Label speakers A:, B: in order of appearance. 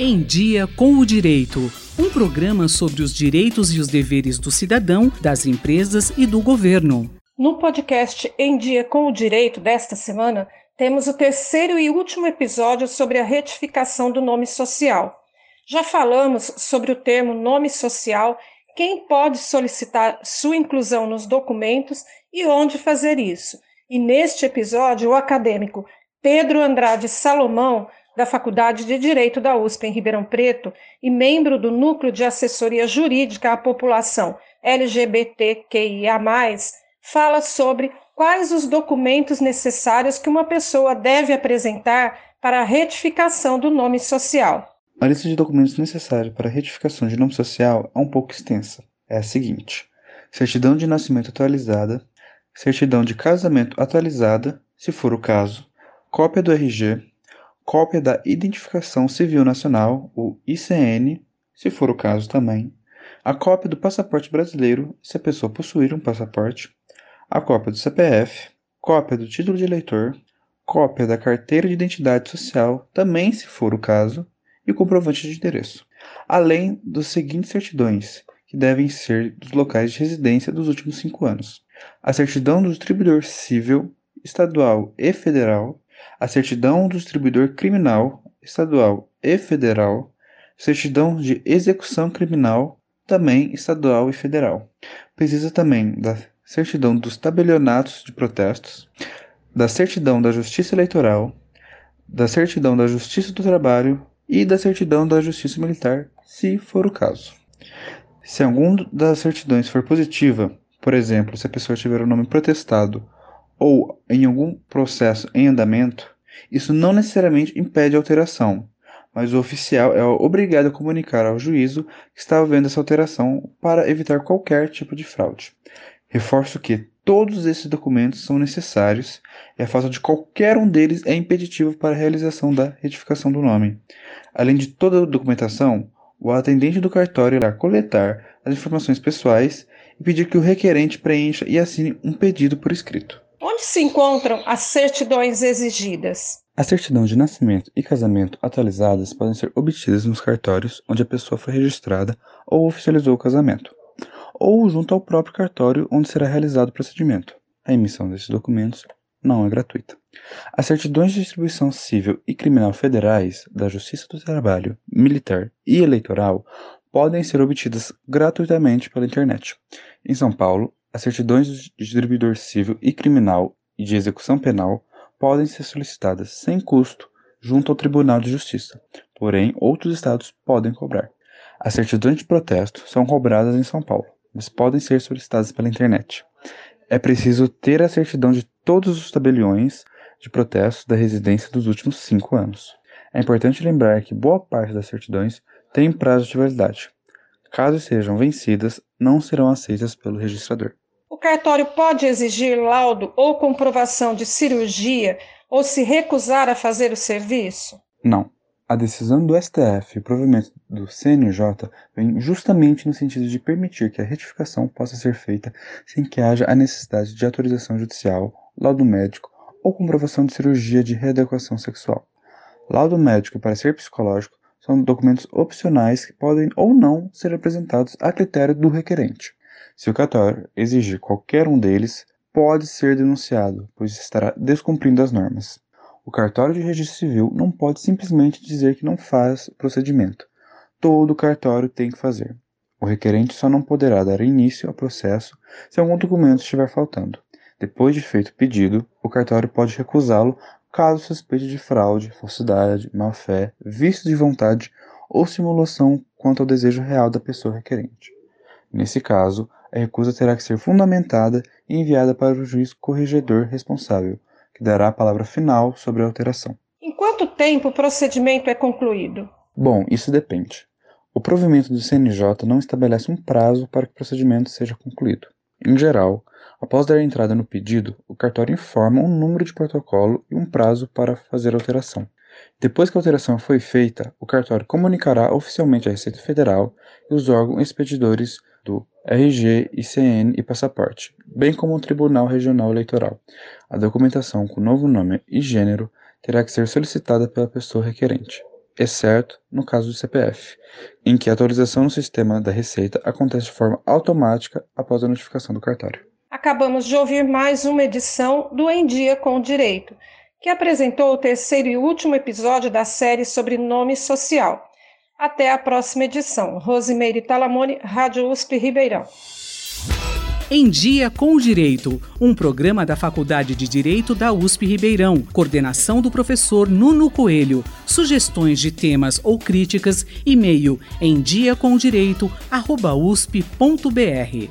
A: Em Dia com o Direito. Um programa sobre os direitos e os deveres do cidadão, das empresas e do governo.
B: No podcast Em Dia com o Direito desta semana, temos o terceiro e último episódio sobre a retificação do nome social. Já falamos sobre o termo nome social, quem pode solicitar sua inclusão nos documentos e onde fazer isso. E neste episódio, o acadêmico Pedro Andrade Salomão da Faculdade de Direito da USP em Ribeirão Preto e membro do Núcleo de Assessoria Jurídica à População LGBTQIA, fala sobre quais os documentos necessários que uma pessoa deve apresentar para a retificação do nome social.
C: A lista de documentos necessários para a retificação de nome social é um pouco extensa. É a seguinte: certidão de nascimento atualizada, certidão de casamento atualizada, se for o caso, cópia do RG, cópia da Identificação Civil Nacional, o ICN, se for o caso também, a cópia do passaporte brasileiro, se a pessoa possuir um passaporte, a cópia do CPF, cópia do título de eleitor, cópia da carteira de identidade social, também se for o caso, e o comprovante de endereço, além dos seguintes certidões, que devem ser dos locais de residência dos últimos cinco anos: a certidão do distribuidor civil, estadual e federal, a certidão do distribuidor criminal, estadual e federal, certidão de execução criminal, também estadual e federal. Precisa também da certidão dos tabelionatos de protestos, da certidão da Justiça Eleitoral, da certidão da Justiça do Trabalho e da certidão da Justiça Militar, se for o caso. Se algum das certidões for positiva, por exemplo, se a pessoa tiver o nome protestado ou em algum processo em andamento, isso não necessariamente impede a alteração, mas o oficial é obrigado a comunicar ao juízo que está havendo essa alteração para evitar qualquer tipo de fraude. Reforço que todos esses documentos são necessários e a falta de qualquer um deles é impeditivo para a realização da retificação do nome. Além de toda a documentação, o atendente do cartório irá coletar as informações pessoais e pedir que o requerente preencha e assine um pedido por escrito.
B: Onde se encontram as certidões exigidas?
C: A certidão de nascimento e casamento atualizadas podem ser obtidas nos cartórios onde a pessoa foi registrada ou oficializou o casamento, ou junto ao próprio cartório onde será realizado o procedimento. A emissão desses documentos não é gratuita. As certidões de distribuição civil e criminal federais da Justiça do Trabalho, Militar e Eleitoral podem ser obtidas gratuitamente pela internet. Em São Paulo, as certidões de distribuidor civil e criminal e de execução penal podem ser solicitadas sem custo junto ao Tribunal de Justiça, porém outros estados podem cobrar. As certidões de protesto são cobradas em São Paulo, mas podem ser solicitadas pela internet. É preciso ter a certidão de todos os tabeliões de protesto da residência dos últimos cinco anos. É importante lembrar que boa parte das certidões tem prazo de validade. Caso sejam vencidas, não serão aceitas pelo registrador.
B: O cartório pode exigir laudo ou comprovação de cirurgia ou se recusar a fazer o serviço?
C: Não. A decisão do STF e o provimento do CNJ vem justamente no sentido de permitir que a retificação possa ser feita sem que haja a necessidade de autorização judicial, laudo médico ou comprovação de cirurgia de readequação sexual. Laudo médico para ser psicológico são documentos opcionais que podem ou não ser apresentados a critério do requerente. Se o cartório exigir qualquer um deles, pode ser denunciado, pois estará descumprindo as normas. O cartório de registro civil não pode simplesmente dizer que não faz o procedimento. Todo cartório tem que fazer. O requerente só não poderá dar início ao processo se algum documento estiver faltando. Depois de feito o pedido, o cartório pode recusá-lo caso suspeite de fraude, falsidade, má-fé, vício de vontade ou simulação quanto ao desejo real da pessoa requerente. Nesse caso, a recusa terá que ser fundamentada e enviada para o juiz corregedor responsável, que dará a palavra final sobre a alteração.
B: Em quanto tempo o procedimento é concluído?
C: Bom, isso depende. O provimento do CNJ não estabelece um prazo para que o procedimento seja concluído. Em geral, após dar entrada no pedido, o cartório informa um número de protocolo e um prazo para fazer a alteração. Depois que a alteração foi feita, o cartório comunicará oficialmente à Receita Federal e os órgãos expedidores do RG, ICN e passaporte, bem como o Tribunal Regional Eleitoral. A documentação com novo nome e gênero terá que ser solicitada pela pessoa requerente. exceto no caso do CPF, em que a atualização no sistema da Receita acontece de forma automática após a notificação do cartório.
B: Acabamos de ouvir mais uma edição do Em Dia com o Direito, que apresentou o terceiro e último episódio da série sobre nome social. Até a próxima edição. Rosimeire Talamone, Rádio USP Ribeirão.
A: Em Dia com o Direito, um programa da Faculdade de Direito da USP Ribeirão, coordenação do professor Nuno Coelho. Sugestões de temas ou críticas, e-mail em diacomdireito@usp.br.